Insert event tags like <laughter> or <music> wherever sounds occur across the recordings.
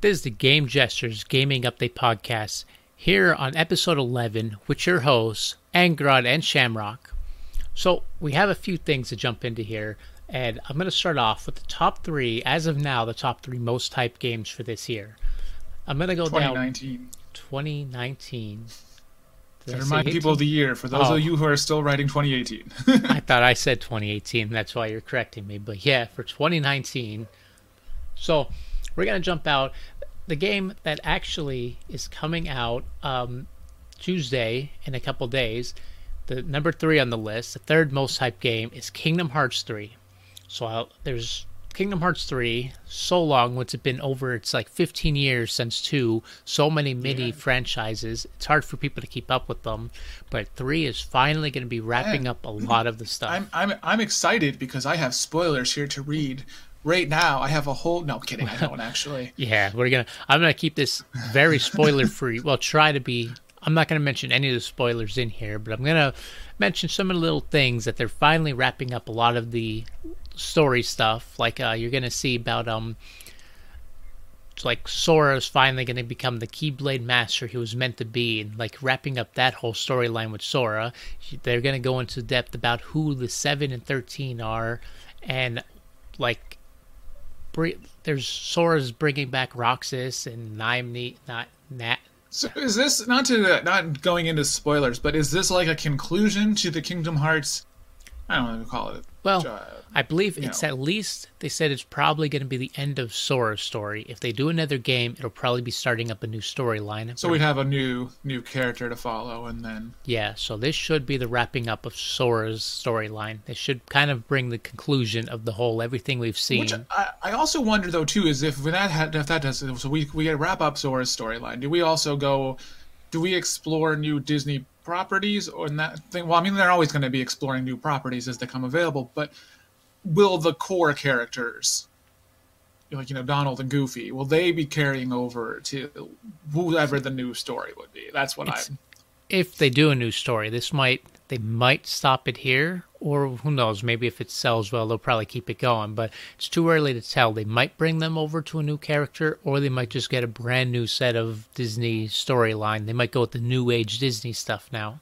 This is the Game Gestures Gaming Update Podcast here on episode 11 with your hosts, Angrod and Shamrock. So, we have a few things to jump into here, and I'm going to start off with the top three, as of now, the top three most hyped games for this year. I'm going to go down 2019. 2019. Did To remind people of the year, for those Oh. of you who are still writing 2018. <laughs> I thought I said 2018. That's why you're correcting me. But yeah, for 2019. So we're going to jump out. The game that actually is coming out um, Tuesday in a couple days, the number three on the list, the third most hyped game, is Kingdom Hearts 3. So I'll, there's Kingdom Hearts 3, so long, once it's been over? It's like 15 years since 2, so many mini Yeah. franchises. It's hard for people to keep up with them, but 3 is finally going to be wrapping Yeah. up a lot of the stuff. I'm, I'm, I'm excited because I have spoilers here to read. Right now, I have a whole. No, kidding. I don't actually. <laughs> Yeah, we're gonna. I'm gonna keep this very spoiler free. <laughs> well, try to be. I'm not gonna mention any of the spoilers in here, but I'm gonna mention some of the little things that they're finally wrapping up a lot of the story stuff. Like uh, you're gonna see about um, it's like Sora's finally gonna become the Keyblade Master he was meant to be, and like wrapping up that whole storyline with Sora. They're gonna go into depth about who the seven and thirteen are, and like there's Sora's bringing back Roxas and Naminé, not Nat. So is this not to not going into spoilers, but is this like a conclusion to the Kingdom Hearts? I don't to call it. Well, Uh, I believe it's know. at least they said it's probably going to be the end of Sora's story. If they do another game, it'll probably be starting up a new storyline. So we'd have a new new character to follow, and then yeah, so this should be the wrapping up of Sora's storyline. This should kind of bring the conclusion of the whole everything we've seen. Which I, I also wonder though too is if that had, if that does so we we wrap up Sora's storyline. Do we also go? Do we explore new Disney properties or in that thing? Well, I mean they're always going to be exploring new properties as they come available, but will the core characters, like you know Donald and Goofy, will they be carrying over to whoever the new story would be? That's what I'm. if they do a new story, this might they might stop it here, or who knows? Maybe if it sells well, they'll probably keep it going. But it's too early to tell. They might bring them over to a new character, or they might just get a brand new set of Disney storyline. They might go with the new age Disney stuff now.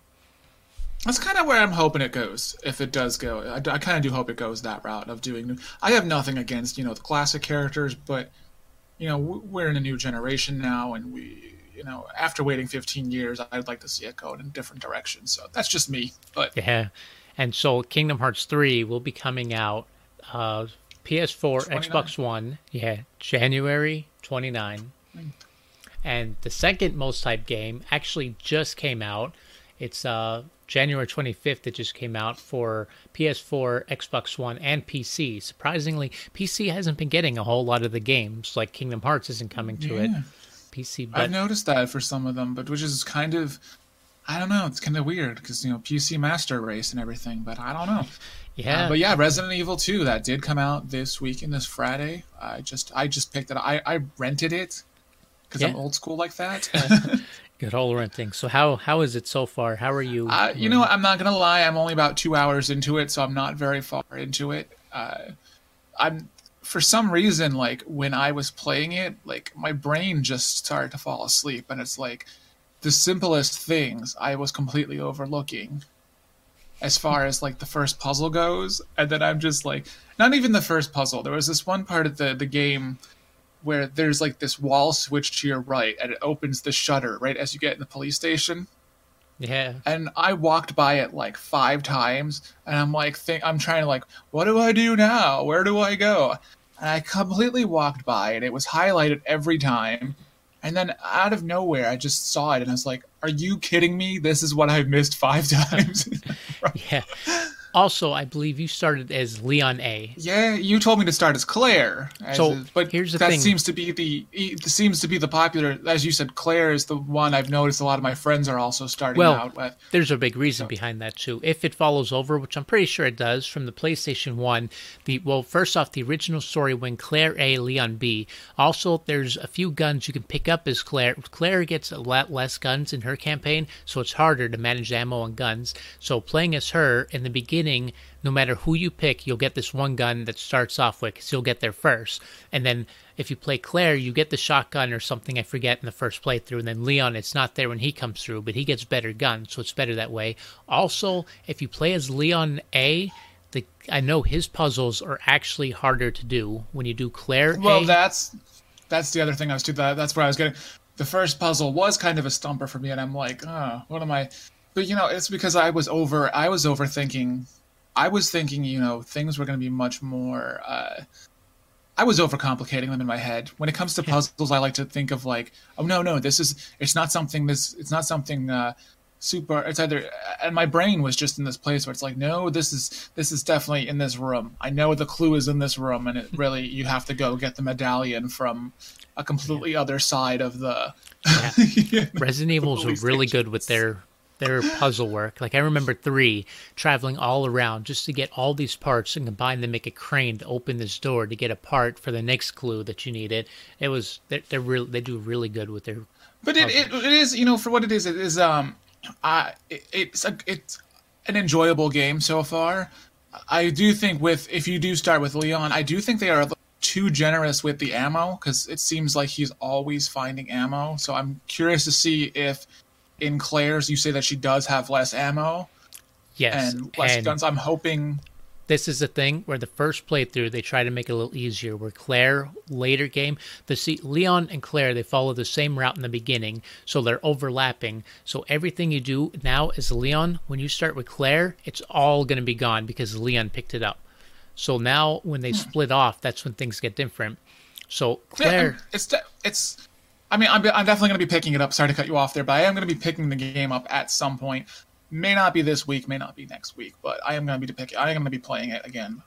That's kind of where I'm hoping it goes. If it does go, I, I kind of do hope it goes that route of doing. New, I have nothing against you know the classic characters, but you know we're in a new generation now, and we you know after waiting 15 years, I'd like to see it go in a different direction. So that's just me. But Yeah, and so Kingdom Hearts three will be coming out uh, PS4, 29. Xbox One. Yeah, January twenty nine. And the second most hyped game actually just came out. It's uh, January 25th. It just came out for PS4, Xbox One, and PC. Surprisingly, PC hasn't been getting a whole lot of the games. Like Kingdom Hearts isn't coming to it. Yeah. PC, I've noticed that for some of them, but which is kind of. I don't know. It's kind of weird because you know PC Master Race and everything, but I don't know. yeah, Uh, but yeah, Resident Evil 2 that did come out this week weekend, this Friday. I just I just picked it. I I rented it because I'm old school like that. <laughs> good whole renting. So how how is it so far? How are you? uh, you know, I'm not gonna lie. I'm only about two hours into it, so I'm not very far into it. Uh, I'm for some reason like when I was playing it, like my brain just started to fall asleep, and it's like the simplest things I was completely overlooking. As far as like the first puzzle goes, and then I'm just like, not even the first puzzle. There was this one part of the the game where there's like this wall switch to your right, and it opens the shutter right as you get in the police station yeah, and I walked by it like five times, and I'm like, think I'm trying to like, what do I do now? Where do I go? And I completely walked by, and it was highlighted every time. And then out of nowhere, I just saw it, and I was like, "Are you kidding me? This is what I've missed five <laughs> times." <laughs> yeah. Also, I believe you started as Leon A. yeah, you told me to start as Claire. as So, a- but here's the that thing. seems to be the seems to be the popular, as you said. Claire is the one I've noticed. A lot of my friends are also starting Well, out with. There's a big reason behind that too. If it follows over, which I'm pretty sure it does, from the PlayStation One, the well, first off, the original story when Claire A, Leon B. Also, there's a few guns you can pick up as Claire. Claire gets a lot less guns in her campaign, so it's harder to manage ammo and guns. So playing as her in the beginning, no matter who you pick, you'll get this one gun that starts off with, because you'll get there first, and then if you play Claire, you get the shotgun or something I forget in the first playthrough, and then Leon, it's not there when he comes through, but he gets better guns, so it's better that way. Also, if you play as Leon A, the I know his puzzles are actually harder to do when you do Claire. Well, A, that's that's the other thing I was too. That, that's where I was getting. The first puzzle was kind of a stumper for me, and I'm like, oh, what am I? But you know, it's because I was over. I was overthinking. I was thinking, you know, things were going to be much more. Uh, I was overcomplicating them in my head. When it comes to puzzles, I like to think of like, oh no, no, this is. It's not something. This. It's not something. Uh, super it's either and my brain was just in this place where it's like no this is this is definitely in this room i know the clue is in this room and it really you have to go get the medallion from a completely yeah. other side of the yeah. <laughs> resident evils are really good with their their puzzle work like i remember three traveling all around just to get all these parts and combine them make a crane to open this door to get a part for the next clue that you needed it was they're, they're really they do really good with their but it, it, it is you know for what it is it is um uh, it, it's a, it's an enjoyable game so far. I do think with if you do start with Leon, I do think they are too generous with the ammo because it seems like he's always finding ammo. So I'm curious to see if in Claire's you say that she does have less ammo. Yes, and less and guns. I'm hoping this is the thing where the first playthrough they try to make it a little easier. Where Claire later game, the see, Leon and Claire they follow the same route in the beginning, so they're overlapping. So everything you do now is Leon, when you start with Claire, it's all going to be gone because Leon picked it up. So now when they hmm. split off, that's when things get different. So Claire, yeah, it's it's. I mean, I'm, I'm definitely going to be picking it up. Sorry to cut you off there, but I am going to be picking the game up at some point may not be this week, may not be next week, but I am going to be picking. I am going to be playing it again.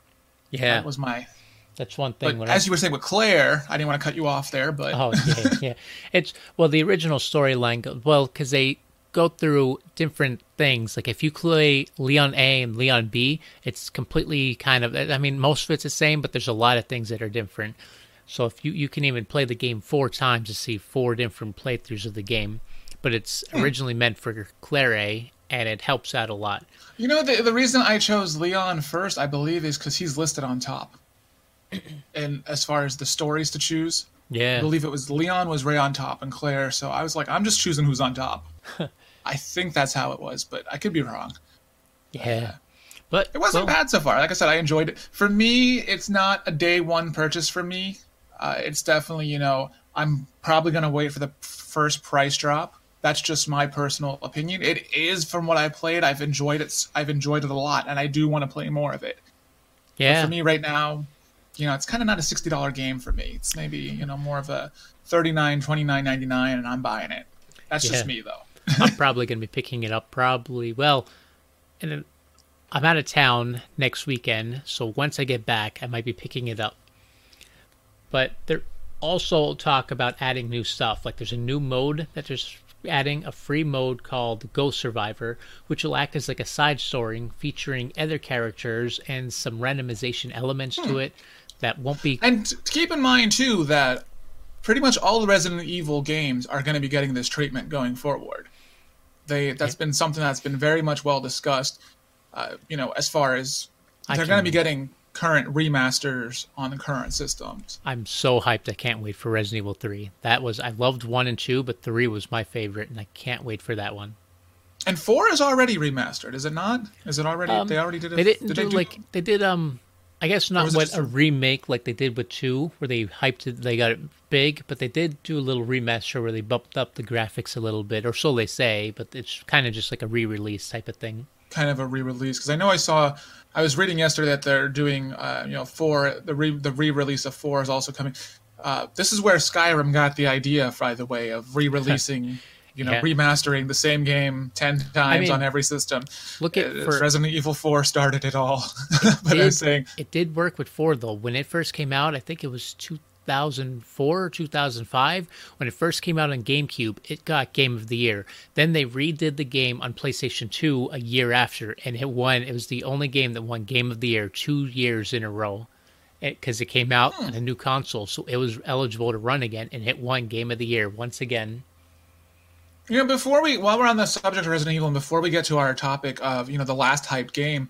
Yeah, that was my. That's one thing. But as I, you were saying with Claire, I didn't want to cut you off there, but oh yeah, yeah. <laughs> It's well the original storyline. Goes, well, because they go through different things. Like if you play Leon A and Leon B, it's completely kind of. I mean, most of it's the same, but there's a lot of things that are different. So if you you can even play the game four times to see four different playthroughs of the game, but it's hmm. originally meant for Claire and it helps out a lot. You know, the the reason I chose Leon first, I believe, is because he's listed on top. <clears throat> and as far as the stories to choose, yeah, I believe it was Leon was right on top and Claire. So I was like, I'm just choosing who's on top. <laughs> I think that's how it was, but I could be wrong. Yeah. Uh, but it wasn't well, bad so far. Like I said, I enjoyed it. For me, it's not a day one purchase for me. Uh, it's definitely, you know, I'm probably going to wait for the first price drop that's just my personal opinion. It is from what I played. I've enjoyed it. I've enjoyed it a lot, and I do want to play more of it. Yeah. But for me right now, you know, it's kind of not a sixty dollar game for me. It's maybe you know more of a 39 29 99 and I'm buying it. That's yeah. just me though. <laughs> I'm <laughs> probably going to be picking it up. Probably well, and I'm out of town next weekend, so once I get back, I might be picking it up. But there also talk about adding new stuff. Like there's a new mode that there's adding a free mode called Ghost Survivor, which will act as like a side story featuring other characters and some randomization elements hmm. to it that won't be. And keep in mind too that pretty much all the Resident Evil games are going to be getting this treatment going forward. They that's yeah. been something that's been very much well discussed. Uh, you know, as far as they're going to be getting current remasters on the current systems. I'm so hyped. I can't wait for Resident Evil 3. That was I loved 1 and 2, but 3 was my favorite and I can't wait for that one. And 4 is already remastered, is it not? Is it already um, they already did it? They didn't did do, they do, like they did um I guess not what a, a remake like they did with 2 where they hyped it they got it big, but they did do a little remaster where they bumped up the graphics a little bit or so they say, but it's kind of just like a re-release type of thing kind of a re-release because I know I saw I was reading yesterday that they're doing uh, you know four the re the re-release of four is also coming. Uh, this is where Skyrim got the idea, by the way, of re-releasing. <laughs> you know, yeah. remastering the same game ten times I mean, on every system. Look at uh, for, Resident Evil Four started it all. <laughs> But did, I'm saying it did work with four though. When it first came out, I think it was two 2004 or 2005 when it first came out on GameCube. It got Game of the Year. Then they redid the game on PlayStation 2 a year after, and it won. It was the only game that won Game of the Year two years in a row because it, it, came out hmm. on a new console, so it was eligible to run again, and it won Game of the Year once again. You know, before we, while we're on the subject of Resident Evil, and before we get to our topic of you know the last hyped game,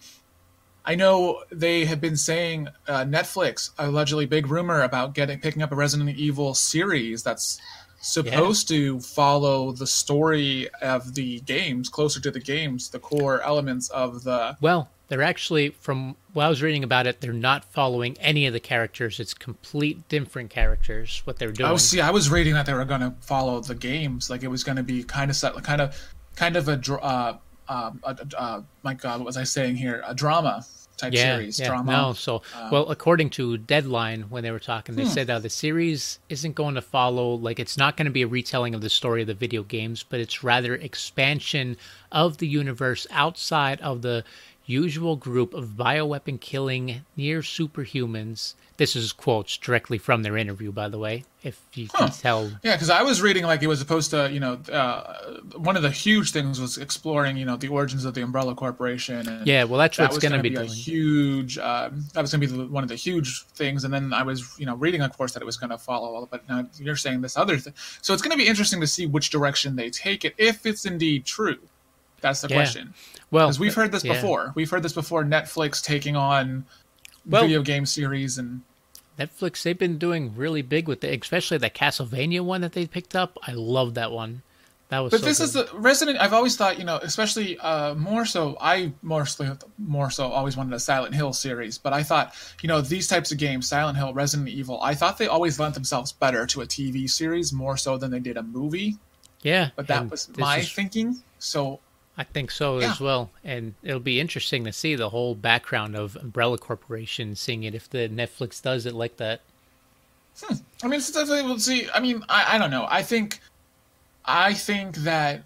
I know they have been saying uh, Netflix allegedly big rumor about getting picking up a Resident Evil series that's supposed yeah. to follow the story of the games closer to the games, the core elements of the. Well, they're actually from what I was reading about it. They're not following any of the characters. It's complete different characters. What they're doing. Oh, see, I was reading that they were going to follow the games. Like it was going to be kind of set, kind of, kind of a. Uh, um, uh, uh, my God, what was I saying here? A drama type yeah, series. Yeah, drama. No, so um, well, according to Deadline, when they were talking, they hmm. said uh, the series isn't going to follow like it's not going to be a retelling of the story of the video games, but it's rather expansion of the universe outside of the usual group of bioweapon killing near superhumans this is quotes directly from their interview, by the way, if you huh. can tell. Yeah, because I was reading like it was supposed to, you know, uh, one of the huge things was exploring, you know, the origins of the Umbrella Corporation. And yeah, well, that's what's going to be, be a huge. Um, that was going to be the, one of the huge things. And then I was, you know, reading, of course, that it was going to follow. But now you're saying this other thing, so it's going to be interesting to see which direction they take it if it's indeed true. That's the yeah. question. Well, because we've heard this yeah. before. We've heard this before. Netflix taking on well, video game series and Netflix, they've been doing really big with the, especially the Castlevania one that they picked up. I love that one. That was. But so this good. is the Resident. I've always thought, you know, especially uh, more so. I mostly more so always wanted a Silent Hill series, but I thought, you know, these types of games, Silent Hill, Resident Evil, I thought they always lent themselves better to a TV series more so than they did a movie. Yeah, but that was my is, thinking. So I think so yeah. as well. And it'll be interesting to see the whole background of Umbrella Corporation, seeing it if the Netflix does it like that. Hmm. I mean, it's definitely we'll see. I mean, I, I don't know. I think, I think that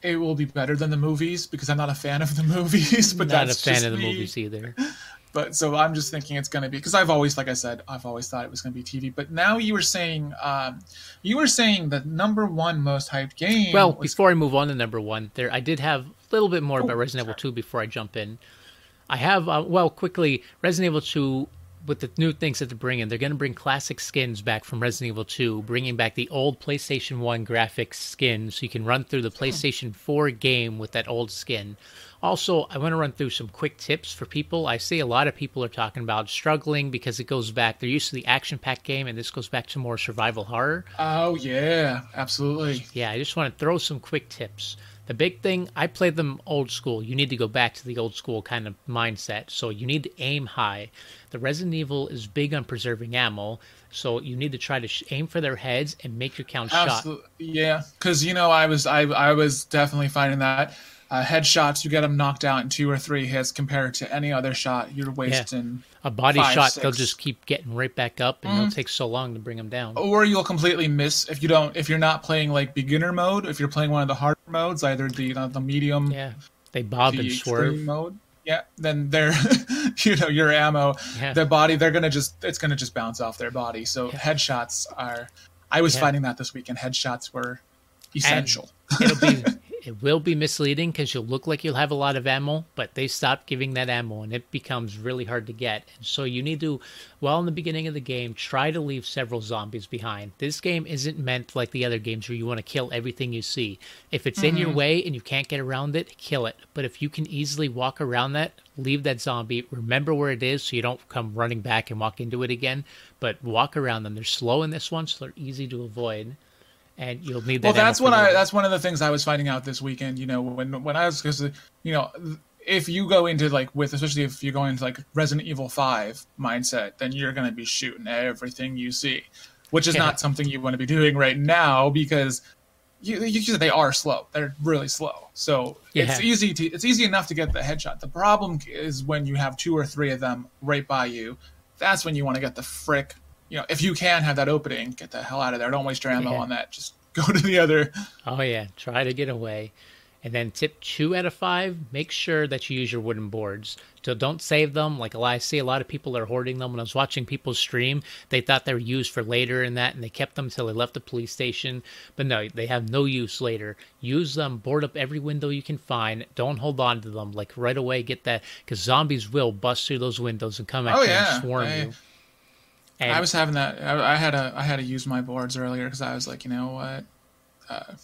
it will be better than the movies because I'm not a fan of the <laughs> movies. But not a fan of the me. movies either. <laughs> But so I'm just thinking it's going to be because I've always, like I said, I've always thought it was going to be TV. But now you were saying, um, you were saying the number one most hyped game. Well, was... before I move on to number one, there I did have a little bit more oh, about Resident Evil 2 before I jump in. I have, uh, well, quickly, Resident Evil 2 with the new things that they're bringing, they're going to bring classic skins back from Resident Evil 2, bringing back the old PlayStation 1 graphics skin so you can run through the hmm. PlayStation 4 game with that old skin. Also, I want to run through some quick tips for people. I see a lot of people are talking about struggling because it goes back. They're used to the action pack game, and this goes back to more survival horror. Oh, yeah, absolutely. Yeah, I just want to throw some quick tips. The big thing, I play them old school. You need to go back to the old school kind of mindset. So you need to aim high. The Resident Evil is big on preserving ammo, so you need to try to sh- aim for their heads and make your count Absolutely. shot. Yeah, because you know I was I I was definitely finding that uh, headshots, you get them knocked out in two or three hits compared to any other shot. You're wasting yeah. a body five, shot. they They'll just keep getting right back up, and mm. it'll mm-hmm. take so long to bring them down. Or you'll completely miss if you don't. If you're not playing like beginner mode, if you're playing one of the harder modes, either the uh, the medium, yeah, they bob the and swerve mode. Yeah, then they're, <laughs> you know, your ammo, yeah. their body, they're gonna just, it's gonna just bounce off their body. So yeah. headshots are. I was yeah. finding that this weekend. Headshots were essential. And it'll be <laughs> It will be misleading because you'll look like you'll have a lot of ammo, but they stop giving that ammo and it becomes really hard to get. And so you need to, well, in the beginning of the game, try to leave several zombies behind. This game isn't meant like the other games where you want to kill everything you see. If it's mm-hmm. in your mm-hmm. way and you can't get around it, kill it. But if you can easily walk around that, leave that zombie. Remember where it is so you don't come running back and walk into it again. But walk around them. They're slow in this one, so they're easy to avoid and you'll need that. Well, that's what I. That's one of the things I was finding out this weekend. You know, when when I was because you know if you go into like with especially if you go into like Resident Evil Five mindset, then you're going to be shooting everything you see, which is yeah. not something you want to be doing right now because. You, you, they are slow. They're really slow. So yeah. it's easy to it's easy enough to get the headshot. The problem is when you have two or three of them right by you. That's when you want to get the frick you know, if you can have that opening, get the hell out of there. Don't waste your ammo yeah. on that. Just <laughs> go to the other. Oh yeah, try to get away. And then tip two out of five, make sure that you use your wooden boards. So don't save them. Like I see a lot of people are hoarding them. When I was watching people stream, they thought they were used for later and that, and they kept them until they left the police station. But no, they have no use later. Use them, board up every window you can find. Don't hold on to them. Like right away, get that, because zombies will bust through those windows and come at oh, you yeah. and swarm you. And I was having that. I, I, had to. I had to use my boards earlier because I was like, you know what? Uh,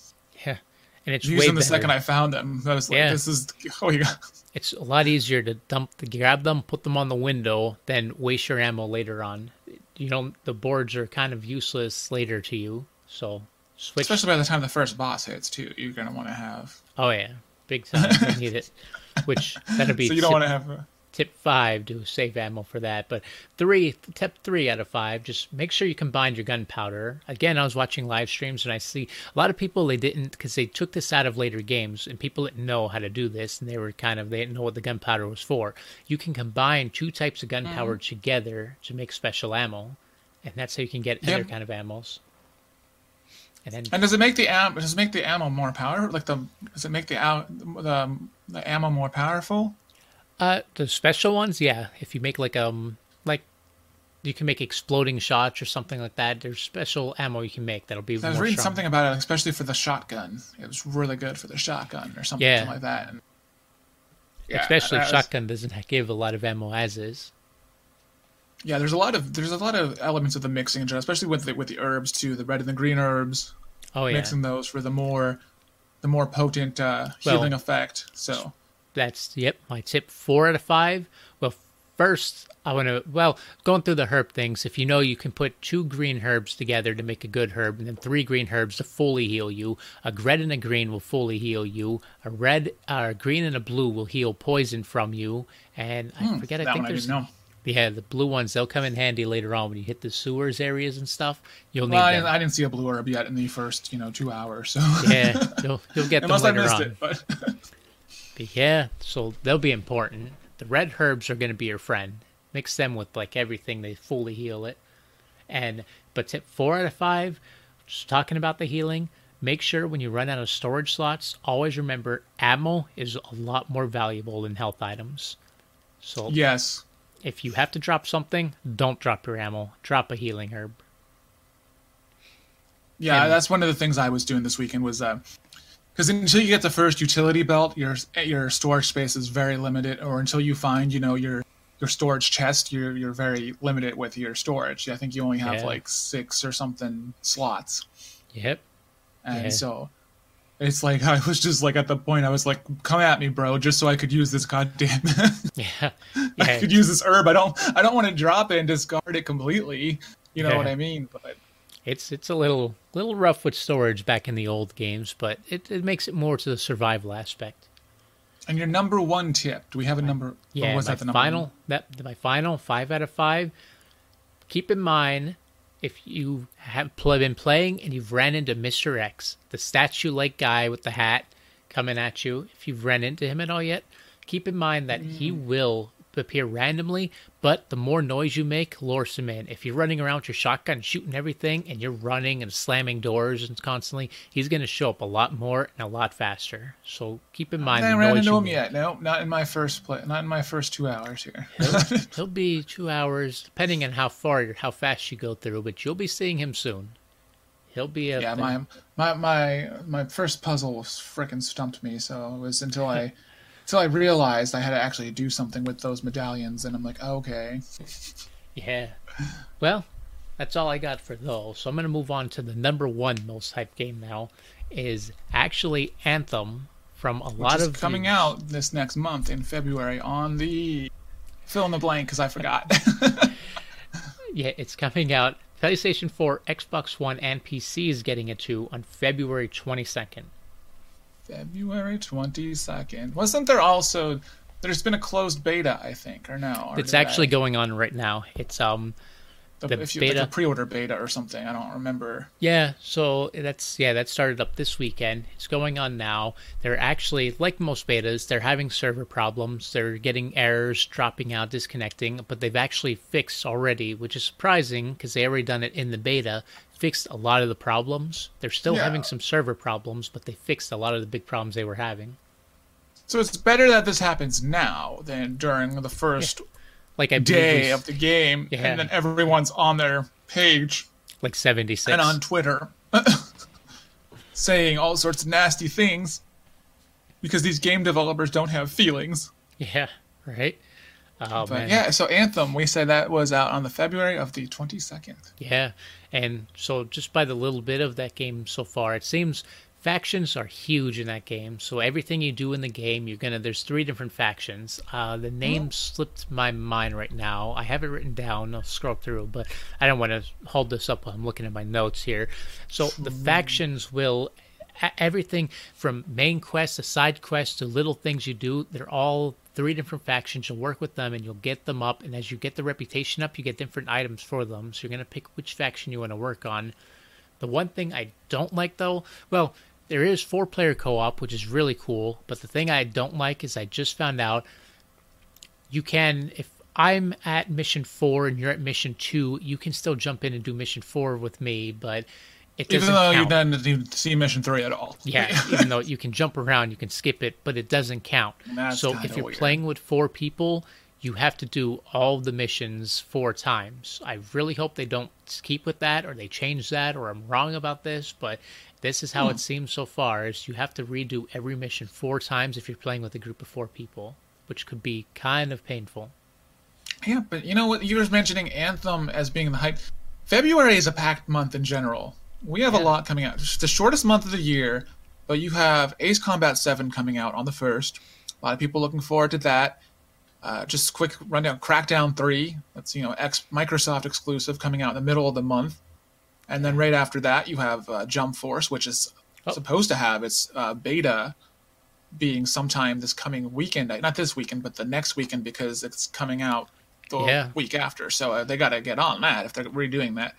yeah, and it's Using the second I found them. I was like, Yeah. this is <laughs> oh yeah. It's a lot easier to dump the grab them, put them on the window, than waste your ammo later on. You know the boards are kind of useless later to you, so switch. Especially by the time the first boss hits too, you're gonna want to have. oh yeah, big time. you need it. <laughs> Which that'll be So you don't want to have. A, tip five to save ammo for that. But three, tip three out of five, just make sure you combine your gunpowder. Again, I was watching live streams and I see a lot of people they didn't because they took this out of later games and people didn't know how to do this and they were kind of they didn't know what the gunpowder was for. You can combine two types of gunpowder mm. together to make special ammo, and that's how you can get Yep. other kind of ammos. And then and does it make the am? Does it make the ammo more power? Like the does it make the the the ammo more powerful? Uh, the special ones, yeah. If you make like um like you can make exploding shots or something like that. There's special ammo you can make that'll be. I was reading strong. something about it, especially for the shotgun. It was really good for the shotgun or something Yeah. like that. And, yeah, especially if that was- shotgun doesn't give a lot of ammo as is. Yeah, there's a lot of there's a lot of elements of the mixing, in general, especially with the with the herbs too, the red and the green herbs. Oh yeah, Mixing those for the more the more potent uh, Well- healing effect. So that's yep. My tip four out of five. Well, first I want to well going through the herb things. If you know you can put two green herbs together to make a good herb, and then three green herbs to fully heal you. A red and a green will fully heal you. A red, uh, a green and a blue will heal poison from you. And I forget. I think I there's didn't. Yeah, the blue ones, they'll come in handy later on when you hit the sewers areas and stuff. You'll need Well, I, them. didn't- I didn't see a blue herb yet in the first you know two hours. So yeah, you'll, you'll get <laughs> them unless I later missed on. it, but <laughs> But yeah, so they'll be important. The red herbs are going to be your friend. Mix them with like everything; they fully heal it. And but tip four out of five, just talking about the healing. Make sure when you run out of storage slots, always remember ammo is a lot more valuable than health items. So yes, if you have to drop something, don't drop your ammo. Drop a healing herb. yeah, And- that's one of the things I was doing this weekend was uh because until you get the first utility belt, your your storage space is very limited, or until you find you know your your storage chest, you're you're very limited with your storage. I think you only have Yeah. like six or something slots. Yep. And Yeah. so it's like I was just like at the point I was like, "Come at me, bro," just so I could use this goddamn. <laughs> Yeah. I could use this herb. I don't. I don't want to drop it and discard it completely. You know Yeah. what I mean? But It's it's a little little rough with storage back in the old games, but it, it makes it more to the survival aspect. and your number one tip? Do we have a number? Yeah, was my that the number final one? that my final five out of five. Keep in mind if you have been playing and you've ran into Mister X, the statue like guy with the hat coming at you. If you've ran into him at all yet, keep in mind that he Mm. will appear randomly, but the more noise you make lures him in. If you're running around with your shotgun shooting everything and you're running and slamming doors and constantly, he's going to show up a lot more and a lot faster. So keep in mind I ran into him yet. No, not in my first play. Not in my first two hours here. He'll <laughs> be two hours, depending on how far, you how fast you go through. But you'll be seeing him soon. He'll be a yeah, my my my my first puzzle was freaking stumped me. So it was until I until I realized I had to actually do something with those medallions, and I'm like, oh, okay. <laughs> yeah. Well, that's all I got for those. So I'm gonna move on to the number one most hyped game now. Is actually Anthem from a Which lot of coming out this next month in February on the fill in the blank because I forgot. <laughs> Yeah, it's coming out. PlayStation 4, Xbox One, and PC is getting it too on February 22nd. February twenty second. Wasn't there also? There's been a closed beta, I think, or no? Or It's did I- actually going on right now. It's um the, you, beta- like a pre-order beta or something. I don't remember. Yeah, so that's yeah, that started up this weekend. It's going on now. They're actually like most betas, they're having server problems. They're getting errors, dropping out, disconnecting, but they've actually fixed already, which is surprising because they already done it in the beta. Fixed a lot of the problems. They're still Yeah. having some server problems, but they fixed a lot of the big problems they were having. So it's better that this happens now than during the first Like I believe day of the game, Yeah. and then everyone's on their page like seventy six. and on Twitter <laughs> saying all sorts of nasty things because these game developers don't have feelings. Yeah, right. Oh But man. yeah, so Anthem, we said that was out on the February of the 22nd. Yeah, and so just by the little bit of that game so far, it seems factions are huge in that game. So everything you do in the game, you're gonna. There's three different factions. Uh, the name slipped my mind right now. I have it written down. I'll scroll through, but I don't want to hold this up while I'm looking at my notes here. So the factions will everything from main quests to side quests to little things you do. They're all three different factions. You'll work with them and you'll get them up. And as you get the reputation up, you get different items for them. So you're gonna pick which faction you want to work on. The one thing I don't like though, well, there is four player co op, which is really cool. But the thing I don't like is I just found out you can, if I'm at mission four and you're at mission two, you can still jump in and do mission four with me, but it doesn't Even though you count. didn't even see mission three at all. Yeah, <laughs> even though you can jump around, you can skip it, but it doesn't count. That's so if you're weird. playing with four people, you have to do all the missions four times. I really hope they don't keep with that or they change that or I'm wrong about this, but this is how Hmm. it seems so far is you have to redo every mission four times if you're playing with a group of four people, which could be kind of painful. Yeah, but you know what? You were mentioning Anthem as being the hype. February is a packed month in general. We have Yeah. a lot coming out. It's the shortest month of the year, but you have Ace Combat 7 coming out on the 1st. A lot of people looking forward to that. Uh, just quick rundown Crackdown 3. That's, you know, ex- Microsoft exclusive coming out in the middle of the month. And then right after that, you have uh, Jump Force, which is Oh. supposed to have its uh, beta being sometime this coming weekend. Not this weekend, but the next weekend because it's coming out the Yeah. week after. So uh, they got to get on that if they're redoing that.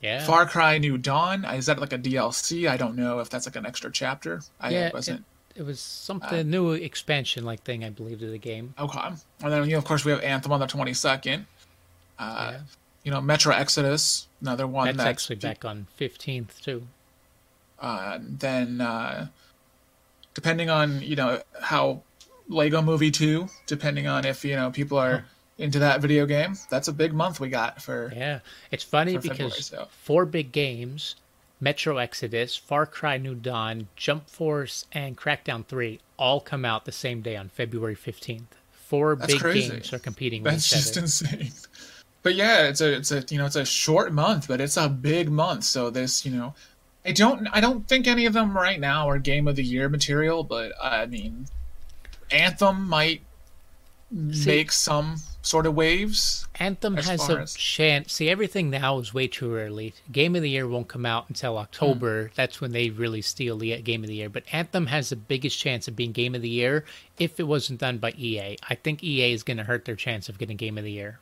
Yeah. Far Cry New Dawn is that like a DLC? I don't know if that's like an extra chapter. I Yeah, wasn't. It was something new expansion like thing I believe to the game. Okay. And then you know, of course we have Anthem on the twenty second. Uh, Yeah. You know Metro Exodus, another one That's that's, actually back on 15th too. Uh, then uh, depending on you know how Lego Movie two, depending on if you know people are into that video game, that's a big month we got for. Yeah, it's funny For February, because so. four big games: Metro Exodus, Far Cry New Dawn, Jump Force, and Crackdown Three all come out the same day on February fifteenth. Four That's big crazy. games are competing That's with each just other. insane. But yeah, it's a it's a you know it's a short month, but it's a big month. So this you know, I don't I don't think any of them right now are game of the year material. But uh, I mean, Anthem might See- make some sort of waves. Anthem has a as- chance. See, everything now is way too early. Game of the Year won't come out until hmm. October. That's when they really steal the Game of the Year. But Anthem has the biggest chance of being Game of the Year if it wasn't done by EA. I think EA is going to hurt their chance of getting Game of the Year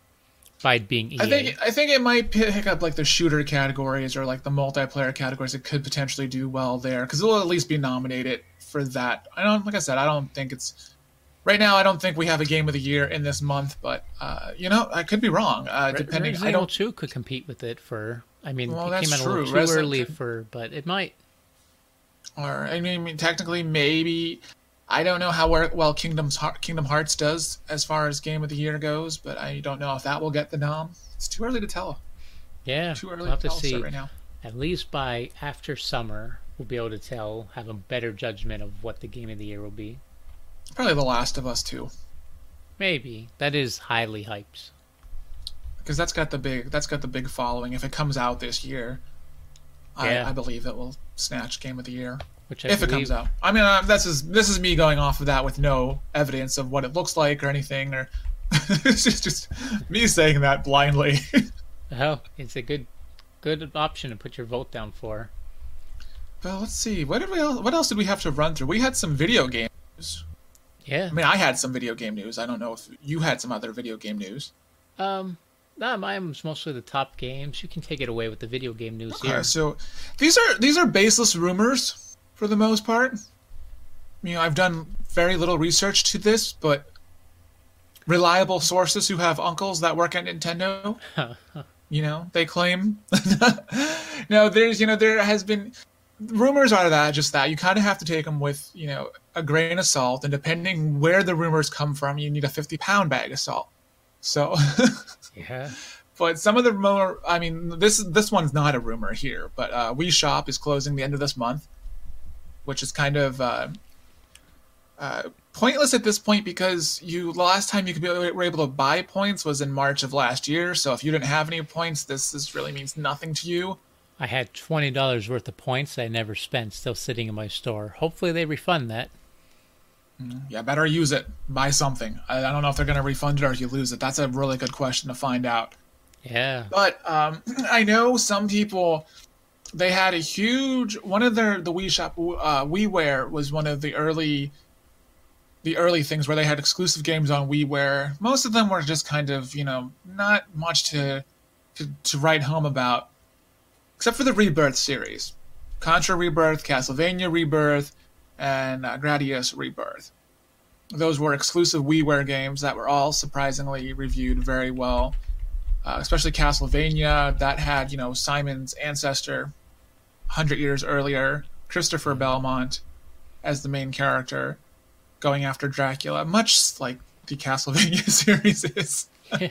by being EA. I think I think it might pick up like the shooter categories or like the multiplayer categories. It could potentially do well there because it'll at least be nominated for that. I don't like I said I don't think it's right now. I don't think we have a game of the year in this month, but uh, you know I could be wrong. Uh, Re- depending, Resident I don't 2 could compete with it for. I mean, Well, it that's came out a true. little too Resident early for, but it might. or I mean technically maybe. I don't know how well Kingdom's Heart, Kingdom Hearts does as far as game of the year goes, but I don't know if that will get the nom. It's too early to tell. Yeah, Too early we'll have to to tell see. right now. At least by after summer, we'll be able to tell, have a better judgment of what the Game of the Year will be. Probably The Last of Us too. Maybe that is highly hyped. because that's got the big that's got the big following. If it comes out this year, Yeah. I, I believe it will snatch Game of the Year Which I if it comes out. I mean, uh, this is this is me going off of that with no evidence of what it looks like or anything, or <laughs> it's just just me saying that blindly. <laughs> Oh, it's a good, good option to put your vote down for. Well, let's see, what did we else, what else did we have to run through? We had some video game news. Yeah. I mean, I had some video game news. I don't know if you had some other video game news. Um. No, mine was mostly the top games. You can take it away with the video game news Okay, here. so these are these are baseless rumors for the most part. You know, I've done very little research to this, but reliable sources who have uncles that work at Nintendo, <laughs> you know, they claim. <laughs> no, there's you know there has been rumors are that just that you kind of have to take them with you know a grain of salt, and depending where the rumors come from, you need a fifty pound bag of salt. So. <laughs> yeah. But some of the more, I mean, this this one's not a rumor here, but uh, Wii Shop is closing the end of this month, which is kind of uh, uh, pointless at this point because you the last time you could be were able to buy points was in March of last year. So if you didn't have any points, this this really means nothing to you. I had twenty dollars worth of points I never spent, still sitting in my store. Hopefully, they refund that. Yeah, better use it. Buy something. I, I don't know if they're going to refund it or if you lose it. That's a really good question to find out. Yeah. But um, <clears throat> I know some people. They had a huge one of their the Wii Shop. Uh, WiiWare was one of the early, the early things where they had exclusive games on WiiWare. Most of them were just kind of you know not much to to, to write home about, except for the Rebirth series, Contra Rebirth, Castlevania Rebirth, and uh, Gradius Rebirth. Those were exclusive WiiWare games that were all surprisingly reviewed very well uh, especially Castlevania that had you know Simon's ancestor, hundred years earlier, Christopher Belmont, as the main character, going after Dracula, much like the Castlevania <laughs> series is. <laughs> yeah,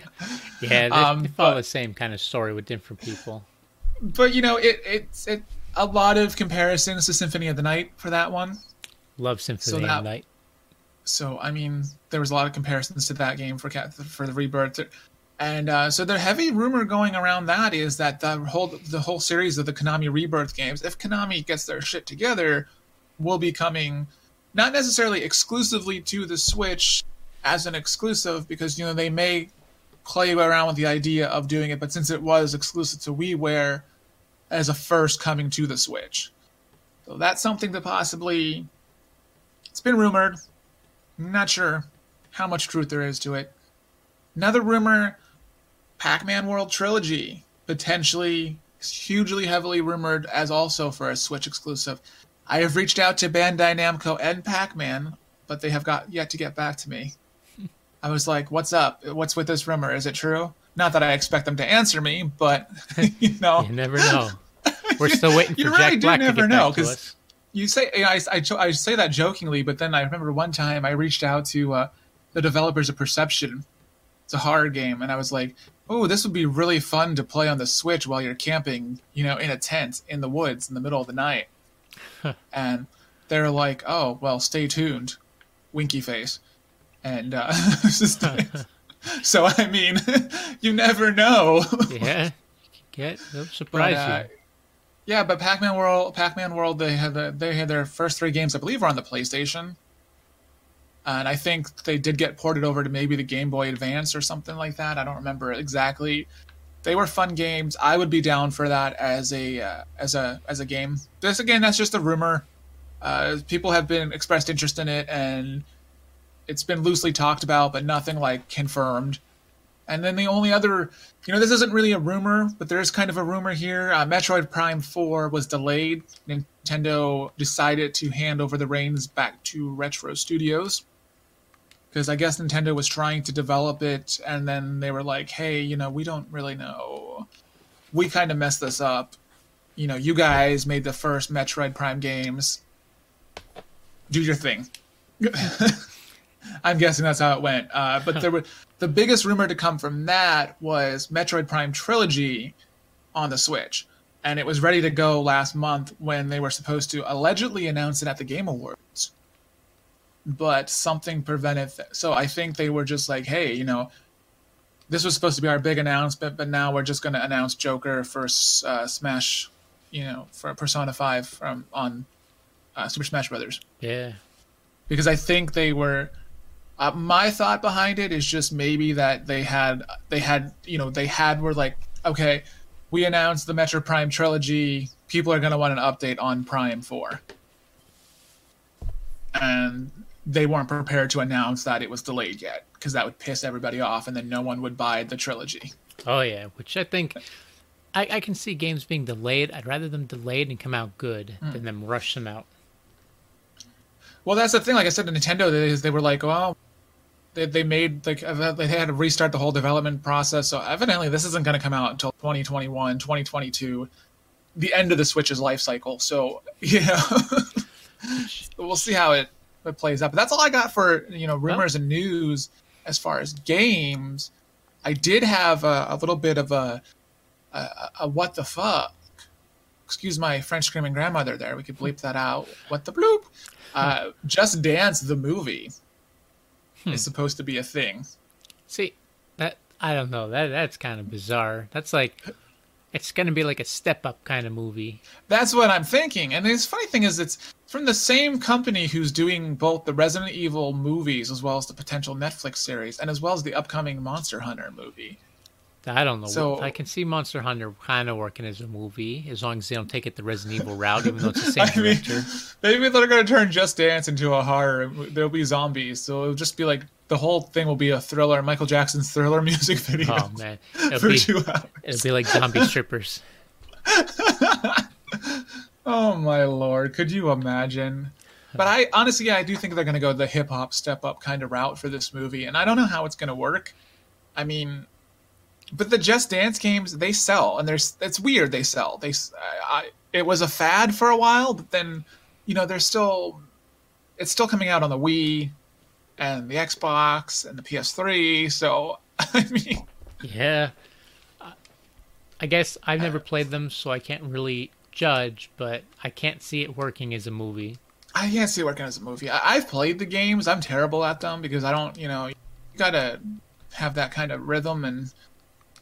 they, Um, they follow but- the same kind of story with different people. But you know, it it's it a lot of comparisons to Symphony of the Night for that one. Love Symphony So of the Night. So I mean, there was a lot of comparisons to that game for for the Rebirth, and uh, so the heavy rumor going around that is that the whole the whole series of the Konami Rebirth games, if Konami gets their shit together, will be coming not necessarily exclusively to the Switch as an exclusive because you know they may play around with the idea of doing it, but since it was exclusive to WiiWare as a first coming to the Switch, so that's something that possibly. It's been rumored. Not sure how much truth there is to it. Another rumor Pac Man World Trilogy, potentially hugely heavily rumored as also for a Switch exclusive. I have reached out to Bandai Namco and Pac Man, but they have got yet to get back to me. <laughs> I was like, what's up? What's with this rumor? Is it true? Not that I expect them to answer me, but, <laughs> you <laughs> know. You never know. We're still waiting for You Jack really do Black to never know, back to 'cause- us. you say you know, I, I, I say that jokingly, but then I remember one time I reached out to uh, the developers of Perception. It's a horror game, and I was like, "Oh, this would be really fun to play on the Switch while you're camping, you know, in a tent in the woods in the middle of the night." and they're like, "Oh, well, stay tuned." Winky face, and uh, <laughs> just- <laughs> so I mean, <laughs> you never know. Yeah. Get they'll But, surprise uh, you. yeah, but Pac-Man World, Pac-Man World, they had the, they had their first three games, I believe, were on the PlayStation, and I think they did get ported over to maybe the Game Boy Advance or something like that. I don't remember exactly. They were fun games. I would be down for that as a uh, as a as a game. This again, that's just a rumor. Uh, people have been expressed interest in it, and it's been loosely talked about, but nothing like confirmed. And then the only other, you know, this isn't really a rumor, but there is kind of a rumor here. Uh, Metroid Prime 4 was delayed. Nintendo decided to hand over the reins back to Retro Studios. Because I guess Nintendo was trying to develop it, and then they were like, hey, you know, we don't really know. We kind of messed this up. You know, you guys made the first Metroid Prime games. Do your thing. <laughs> I'm guessing that's how it went. Uh, but there were the biggest rumor to come from that was Metroid Prime Trilogy on the Switch, and it was ready to go last month when they were supposed to allegedly announce it at the Game Awards. But something prevented. Th- so I think they were just like, "Hey, you know, this was supposed to be our big announcement, but now we're just going to announce Joker for uh, Smash, you know, for Persona Five from on uh, Super Smash Brothers." Yeah. because I think they were. Uh, my thought behind it is just maybe that they had they had you know they had were like okay, we announced the Metroid Prime trilogy. People are going to want an update on Prime Four, and they weren't prepared to announce that it was delayed yet because that would piss everybody off, and then no one would buy the trilogy. Oh yeah, which I think I, I can see games being delayed. I'd rather them delayed and come out good Hmm. than them rush them out. Well, that's the thing. Like I said, to Nintendo, they, they were like, well, they, they made like uh, they had to restart the whole development process. So evidently, this isn't going to come out until 2021, 2022, the end of the Switch's life cycle. So <laughs> you know, we'll see how it, it plays out. But that's all I got for you know rumors and news as far as games. I did have a, a little bit of a, a a what the fuck. Excuse my French screaming grandmother. There, we could bleep that out. What the bloop? Uh, Just Dance the movie is supposed to be a thing. See, that I don't know. That that's kind of bizarre. That's like It's going to be like a step up kind of movie. That's what I'm thinking. And the funny thing is, it's from the same company who's doing both the Resident Evil movies as well as the potential Netflix series, and as well as the upcoming Monster Hunter movie. I don't know. So- I can see Monster Hunter kind of working as a movie as long as they don't take it the Resident Evil route, even though it's the <laughs> same I mean, maybe they're going to turn Just Dance into a horror. There'll be zombies, so it'll just be like the whole thing will be a thriller, Michael Jackson's thriller <laughs> music oh, video Oh man, <laughs> it'll for be, two hours. it'll be like zombie strippers. Oh my lord, could you imagine? But I honestly, yeah, I do think they're going to go the hip hop step up kind of route for this movie, and I don't know how it's going to work. I mean, but the Just Dance games they sell, and there's it's weird they sell. They, I, it was a fad for a while, but then, you know, they're still, it's still coming out on the Wii, and the Xbox and the PS3. So <laughs> I mean, Yeah, I guess I've never played them, so I can't really judge. But I can't see it working as a movie. I can't see it working as a movie. I, I've played the games. I'm terrible at them because I don't, you know, you gotta have that kind of rhythm, and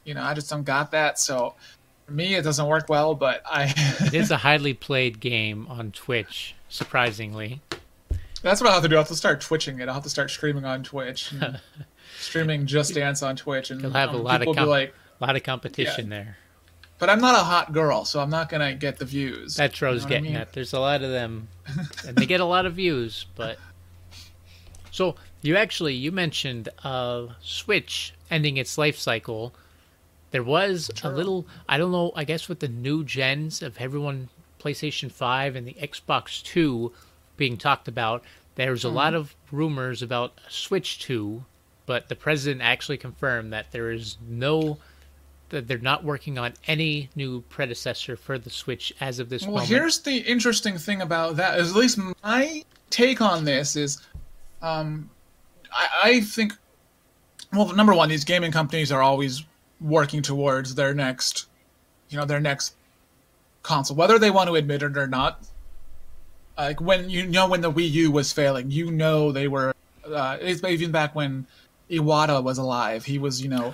you know, I just don't got that. So for me, it doesn't work well. But I, <laughs> It is a highly played game on Twitch, surprisingly. that's what I'll have to do. I'll have to start twitching it. I'll have to start streaming on Twitch, <laughs> streaming Just Dance on Twitch, and You'll have a um, lot of com- like, A lot of competition there. But I'm not a hot girl, so I'm not gonna get the views. That's what I was You know what I getting mean? at. There's a lot of them, <laughs> and they get a lot of views. But so you actually you mentioned uh, Switch ending its life cycle. There was a little I don't know. I guess with the new gens of everyone PlayStation Five and the Xbox Two being talked about, there's a Hmm. lot of rumors about Switch Two, but the president actually confirmed that there is no. That they're not working on any new predecessor for the Switch as of this Well, moment. here's the interesting thing about that. Is at least my take on this is, um, I, I think, well, number one, these gaming companies are always working towards their next, you know, their next console, whether they want to admit it or not. Like when you know when the Wii U was failing, you know they were. Uh, it's even back when Iwata was alive. He was, you know,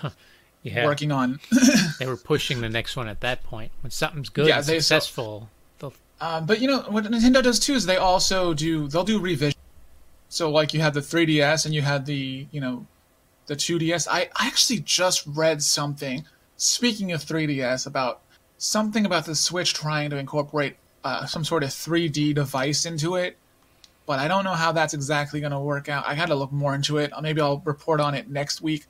yeah. working on <laughs> they were pushing the next one at that point. When something's good Yeah, they- so- successful, they'll Um, but you know what Nintendo does too is they also do they'll do revision. So like you had the 3DS and you had the you know the 2DS. I, I actually just read something. Speaking of 3DS, about something about the Switch trying to incorporate uh, some sort of 3D device into it. But I don't know how that's exactly going to work out. I got to look more into it. Maybe I'll report on it next week.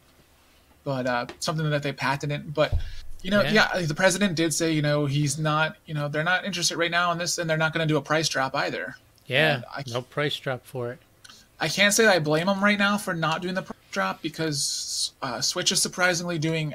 But uh, something that they patented. But you know, Yeah. yeah. the president did say, you know, he's not, you know, they're not interested right now in this, and they're not going to do a price drop either. yeah, I- no price drop for it. I can't say that I blame them right now for not doing the price drop because uh, Switch is surprisingly doing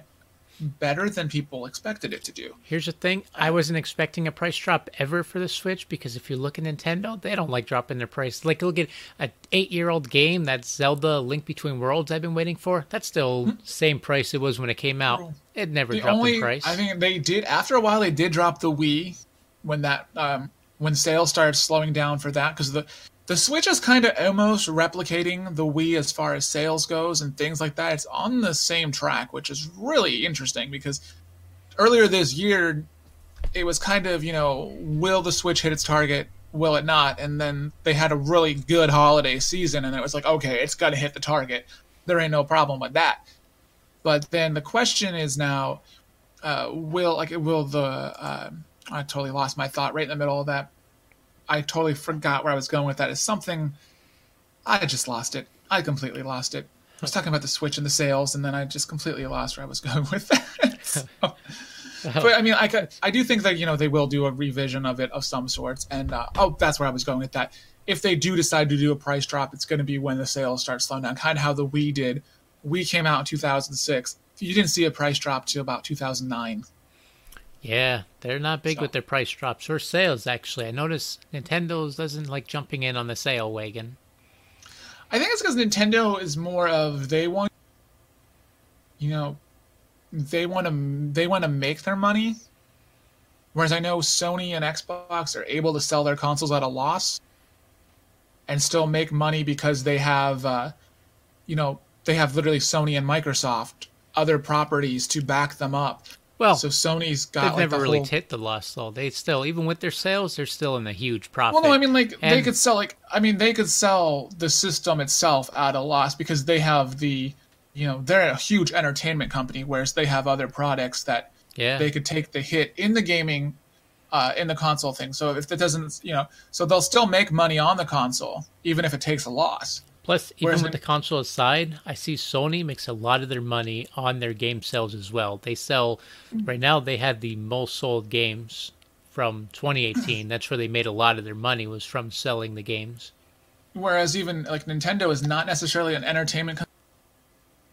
better than people expected it to do. Here's the thing: I wasn't expecting a price drop ever for the Switch because if you look at Nintendo, they don't like dropping their price. Like look at an eight-year-old game that's Zelda: Link Between Worlds. I've been waiting for. That's still same price it was when it came out. It never The dropped only, in price. I think they did after a while. They did drop the Wii when that um, when sales started slowing down for that because the the Switch is kind of almost replicating the Wii as far as sales goes and things like that. It's on the same track, which is really interesting because earlier this year it was kind of you know will the Switch hit its target? Will it not? And then they had a really good holiday season, and it was like, okay, it's got to hit the target. There ain't no problem with that. But then the question is now, uh, will like will the uh, I totally lost my thought right in the middle of that. I totally forgot where I was going with that. It's something I just lost it. I completely lost it. I was talking about the Switch and the sales, and then I just completely lost where I was <laughs> going with that. So- <laughs> but I mean, I could, I do think that you know they will do a revision of it of some sorts, and uh, oh, that's where I was going with that. If they do decide to do a price drop, it's going to be when the sales start slowing down, kind of how the Wii did. We came out in 2006. You didn't see a price drop till about 2009. Yeah, they're not big So- with their price drops or sales. Actually, I notice Nintendo's doesn't like jumping in on the sale wagon. I think it's because Nintendo is more of they want, you know, they want to they want to make their money, whereas I know Sony and Xbox are able to sell their consoles at a loss, and still make money because they have, uh, you know, they have literally Sony and Microsoft other properties to back them up. Well, so Sony's got they've like, never the really whole- hit the loss though. They still, even with their sales, they're still in a huge profit. Well, no, I mean like they could sell like I mean they could sell the system itself at a loss because they have the, you know, they're a huge entertainment company, whereas they have other products that yeah, they could take the hit in the gaming, uh, in the console thing. So if that doesn't, you know, so they'll still make money on the console even if it takes a loss. Plus, even Whereas with the console aside, I see Sony makes a lot of their money on their game sales as well. They sell right now. They have the most sold games from 2018. That's where they made a lot of their money was from selling the games. Whereas even like Nintendo is not necessarily an entertainment company.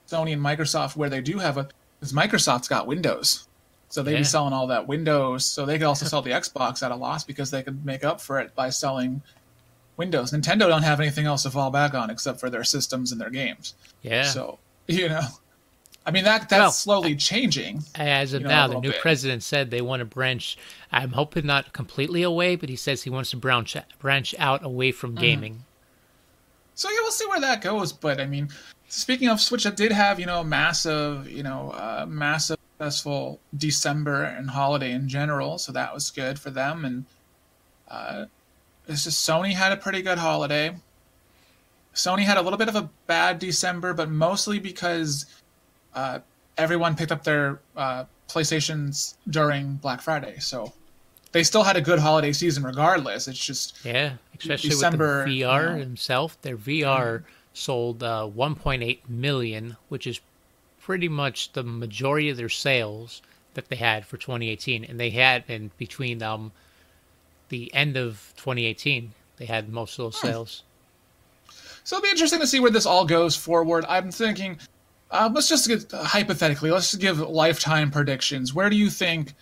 Sony and Microsoft, where they do have a, because Microsoft's got Windows, so they'd Yeah. be selling all that Windows. So they could also sell the Xbox at a loss because they could make up for it by selling Windows. Nintendo don't have anything else to fall back on except for their systems and their games. Yeah. So you know, I mean that that's Well, slowly changing. As of you know, now, the new bit. president said they want to branch. I'm hoping not completely away, but he says he wants to branch branch out away from Mm-hmm. gaming. So yeah, we'll see where that goes. But I mean, speaking of Switch, it did have you know massive, you know, uh, massive successful December and holiday in general. So that was good for them. And uh, it's just Sony had a pretty good holiday. Sony had a little bit of a bad December, but mostly because uh, everyone picked up their uh, PlayStations during Black Friday. So they still had a good holiday season regardless. It's just Yeah, especially December, with the you VR know. himself. Their VR sold uh, 1.8 million, which is pretty much the majority of their sales that they had for 2018, and they had in between um the end of 2018 they had most of those Hmm. sales. So it'll be interesting to see where this all goes forward. I'm thinking, uh, let's just get, hypothetically, let's give lifetime predictions. Where do you think,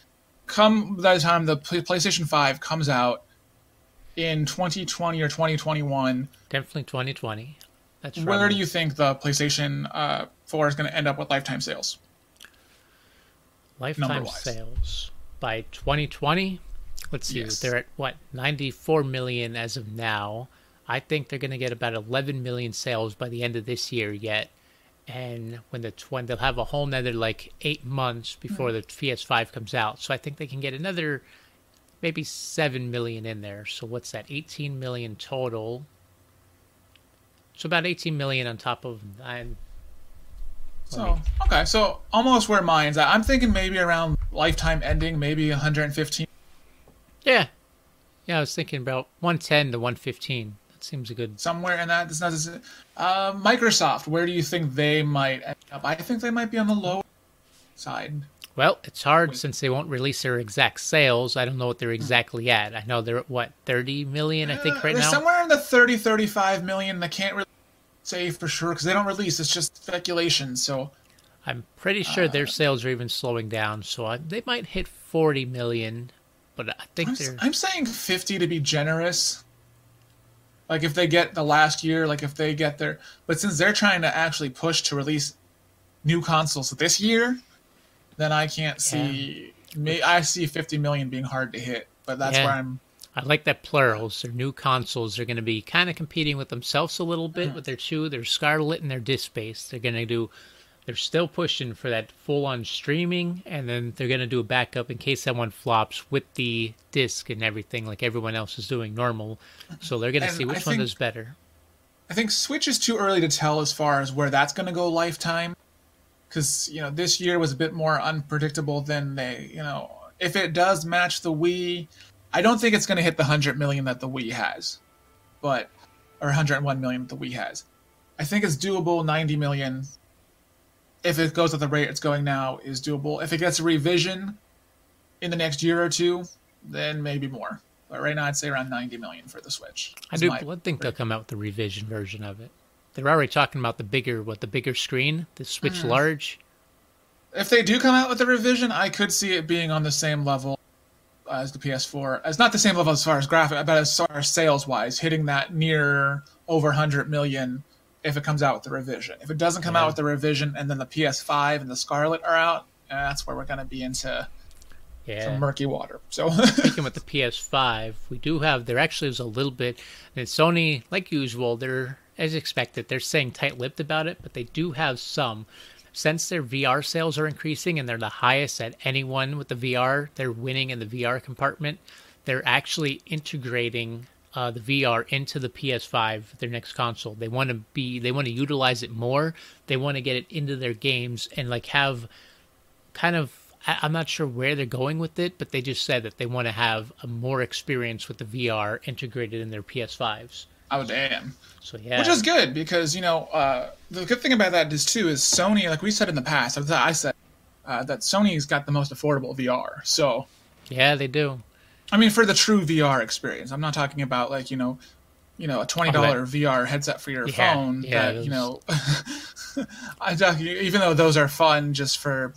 come by the time the PlayStation 5 comes out in 2020 or 2021, Definitely 2020. That's right. where probably- do you think the PlayStation uh, 4 is going to end up with lifetime sales? lifetime sales by 2020 let's see Yes. they're at what 94 million as of now. I think they're going to get about 11 million sales by the end of this year yet. And when the when they'll have a whole nother like eight months before hmm. the ps5 comes out. So i think they can get another maybe 7 million in there. So what's that 18 million total? So about 18 million on top of nine. So, okay, so almost where mine's at. I'm thinking maybe around lifetime ending, maybe 115. Yeah yeah i was thinking about 110 to 115 that seems a good somewhere in that. It's not uh, Microsoft. Where do you think they might end up? I think they might be on the low side. Well, it's hard since they won't release their exact sales. I don't know what they're exactly at. I know they're at what, 30 million, I think, Uh, right they're now? somewhere in the 30, 35 million. I can't really say for sure because they don't release. It's just speculation. So I'm pretty sure Uh, their sales are even slowing down, so I, they might hit 40 million, but I think I'm, they're. I'm saying 50 to be generous. Like if they get the last year, like if they get their, but since they're trying to actually push to release new consoles this year, then I can't see. May, I see 50 million being hard to hit, but that's Yeah. where I'm. I like that plurals. Their new consoles are going to be kind of competing with themselves a little bit mm. with their two, their Scarlett and their disc space. They're going to do. They're still pushing for that full-on streaming, and then they're going to do a backup in case that one flops with the disc and everything, like everyone else is doing normal. So they're going to see I which one think- does better. I think Switch is too early to tell as far as where that's going to go lifetime, because you know this year was a bit more unpredictable than they. You know, if it does match the Wii, I don't think it's going to hit the hundred million that the Wii has, but or 101 million that the Wii has. I think it's doable. 90 million, if it goes at the rate it's going now, is doable. If it gets a revision in the next year or two, then maybe more. But right now, I'd say around 90 million for the Switch. I do think they'll come out with the revision version of it. They're already talking about the bigger, what the bigger screen, the Switch Mm-hmm. Large. if they do come out with a revision, I could see it being on the same level as the PS4. It's not the same level as far as graphic, but as far as sales wise, hitting that near over 100 million if it comes out with the revision. If it doesn't come Yeah. out with the revision and then the PS5 and the Scarlett are out, uh, that's where we're going to be into Yeah. some murky water. So <laughs> Speaking with the PS5, we do have there actually is a little bit. And Sony, like usual, they're as expected. They're saying tight-lipped about it, but they do have some. since their VR sales are increasing and they're the highest at anyone with the VR, they're winning in the VR compartment. They're actually integrating uh, the VR into the PS5, their next console. They want to be, they want to utilize it more. They want to get it into their games and like have kind of. I- I'm not sure where they're going with it, but they just said that they want to have a more experience with the VR integrated in their PS5s. Oh damn. So yeah, Which is good because you know uh, the good thing about that is too is Sony, like we said in the past, I said uh, that Sony's got the most affordable VR. So yeah, they do. I mean, for the true VR experience, I'm not talking about like you know, you know, a twenty dollar oh, VR headset for your Oh, Yeah, phone. yeah, that you know, <laughs> I talk, even though those are fun just for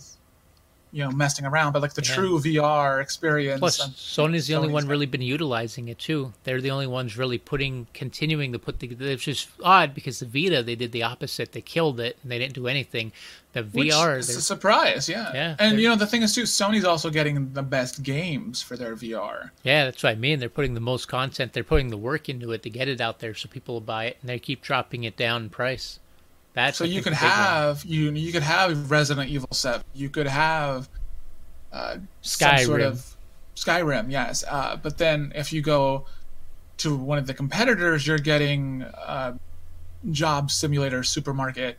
you know messing around, but like the Yeah. true VR experience. Plus, Sony's the only Sony's one really been utilizing it too. They're the only ones really putting, continuing to put the. It's just odd because the Vita they did the opposite. They killed it and they didn't do anything. The VR, is a surprise, yeah. Yeah, and you know the thing is too, Sony's also getting the best games for their VR. yeah, that's what I mean. They're putting the most content. They're putting the work into it to get it out there so people will buy it, and they keep dropping it down in price. That's So you could big one. have you you could have Resident Evil Seven. You could have uh, some Skyrim. sort of Skyrim, yes. Uh, but then if you go to one of the competitors, you're getting uh, Job Simulator Supermarket.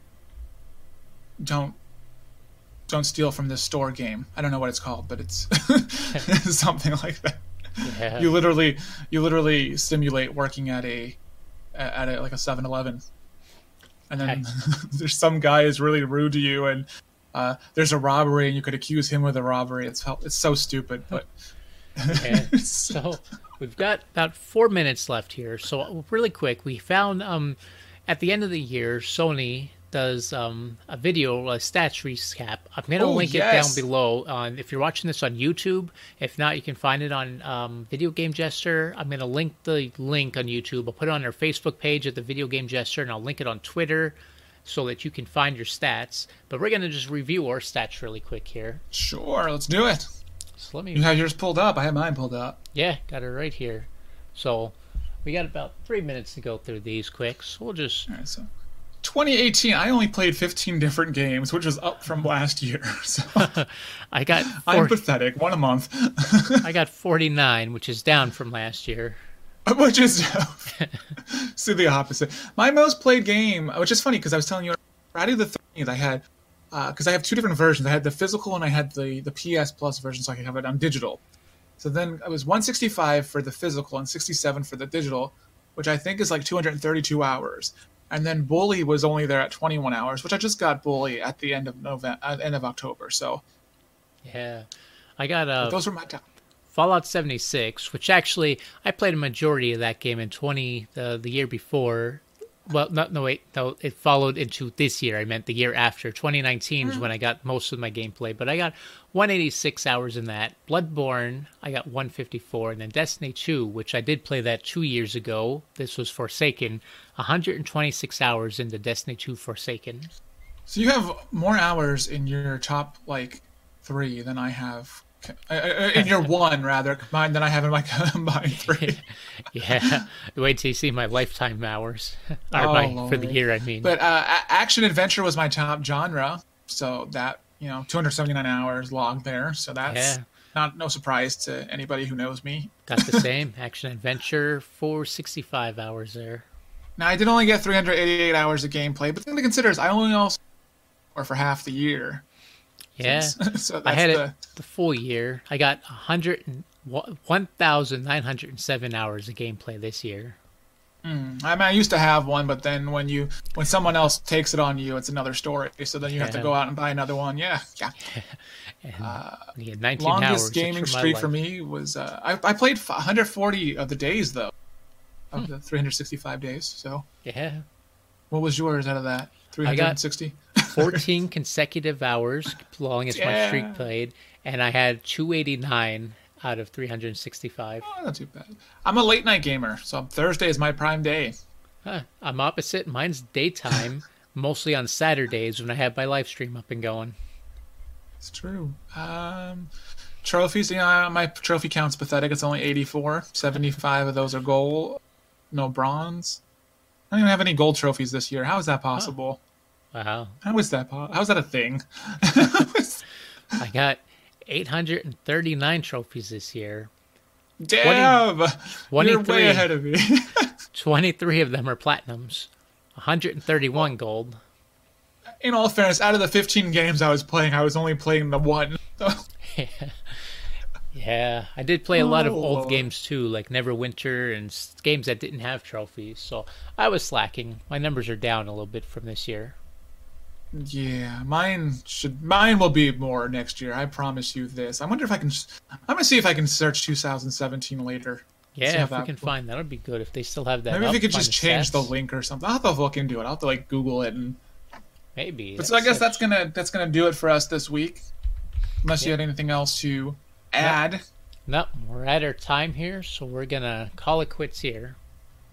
Don't don't steal from this store game. I don't know what it's called, but it's <laughs> <laughs> something like that. Yeah. You literally you literally simulate working at a at a like a 7-Eleven. And then <laughs> there's some guy is really rude to you and uh, there's a robbery and you could accuse him of the robbery. It's it's so stupid, but <laughs> so we've got about four minutes left here. So really quick, we found um, at the end of the year, Sony does um, a video, a stats recap. I'm gonna Oh, link yes. it down below. On if you're watching this on YouTube, if not, you can find it on um, Video Game Jester. I'm gonna link the link on YouTube. I'll put it on our Facebook page at the Video Game Jester, and I'll link it on Twitter. So that you can find your stats, but we're gonna just review our stats really quick here. sure, let's do it. So let me You have yours pulled up. I have mine pulled up. Yeah, got it right here. So we got about three minutes to go through these quick. So we'll just All right, so 2018, I only played 15 different games, which was up from last year. <laughs> So <laughs> I got <laughs> I'm pathetic. One a month, I got forty nine, which is down from last year. which is so the opposite. My most played game, which is funny because I was telling you Friday the 13th, I had uh, because I have two different versions. I had the physical and I had the the PS Plus version, so I could have it on digital. So then it was 165 for the physical and 67 for the digital, which I think is like 232 hours. And then Bully was only there at 21 hours, which I just got Bully at the end of November, at end of October. So Yeah, I got uh, those were my top. Fallout seventy six, which actually I played a majority of that game in twenty the the year before. Well, no, no, wait, no, it followed into this year. I meant the year after. 2019 is hmm. when I got most of my gameplay, but I got 186 hours in that. Bloodborne, I got 154, and then Destiny 2, which I did play that two years ago. This was Forsaken, 126 hours into Destiny 2 Forsaken. So you have more hours in your top like three than I have. Uh, In your <laughs> one rather combined than I have in my <laughs> combined three. <laughs> yeah, wait till you see my lifetime hours, Oh, my for the year. I mean, But uh, action adventure was my top genre, so that you know 279 hours logged there. So that's Yeah. not no surprise to anybody who knows me. Got the same action adventure for 65 hours there. Now I did only get 388 hours of gameplay, but the thing to consider is I only also or for half the year. Yeah, <laughs> so that's I had the, it the full year. I got 100 and- 1,907 hours of gameplay this year. I mean, I used to have one, but then when you when someone else takes it on you, it's another story. So then you have to go out and buy another one. Yeah, <laughs> yeah. And yeah, 19 hours. Longest That's gaming streak for me was uh, I, I played 140 of the days though, of Hmm. the 365 days. So Yeah, what was yours out of that? I got- 360. 14 <laughs> consecutive hours, longest my streak played, and I had 289 out of 365. Oh, not too bad. I'm a late night gamer, so Thursday is my prime day. Huh, I'm opposite. Mine's daytime, <laughs> mostly on Saturdays when I have my live stream up and going. It's true. Um, trophies, yeah, my trophy count's pathetic. It's only 84. 75 of those are gold, no bronze. I don't even have any gold trophies this year. How is that possible? Wow. How is that? po- How's that a thing? <laughs> I got 839 trophies this year. Damn, you're 23. way ahead of me. <laughs> 23 of them are platinums. 131 gold. In all fairness, out of the 15 games I was playing, I was only playing the one. <laughs> Yeah, I did play a lot of Oh, old games too, like Neverwinter and games that didn't have trophies. So I was slacking. My numbers are down a little bit from this year. Yeah, mine should mine will be more next year. I promise you this. I wonder if I can. I'm gonna see if I can search 2017 later. Yeah, if we can works. find that would be good if they still have that. Maybe if up, you could find just change the link or something. I'll have to look into it. I'll have to like Google it and. Maybe. But so I guess such- that's gonna that's gonna do it for us this week. Unless you had anything else to add. Nope, we're at our time here, so we're gonna call it quits here.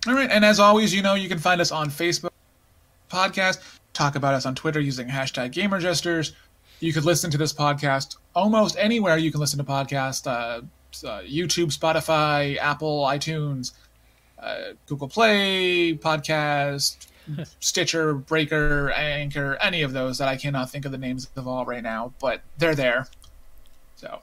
All right, and as always, you know you can find us on Facebook podcast. Talk about us on Twitter using hashtag GamerJesters. You could listen to this podcast almost anywhere you can listen to podcasts: uh, uh, YouTube, Spotify, Apple, iTunes, uh, Google Play, Podcast, <laughs> Stitcher, Breaker, Anchor, any of those that I cannot think of the names of all right now, but they're there. So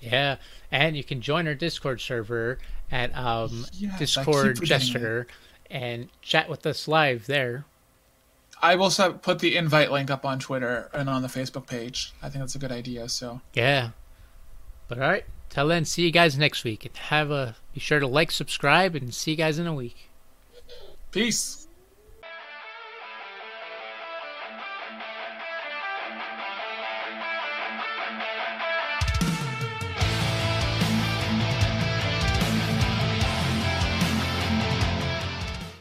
Yeah, and you can join our Discord server at um, Yes, Discord Jester and chat with us live there. I will put the invite link up on Twitter and on the Facebook page. I think that's a good idea. So. Yeah. But all right, till then, see you guys next week, and have a be sure to like, subscribe, and see you guys in a week. Peace.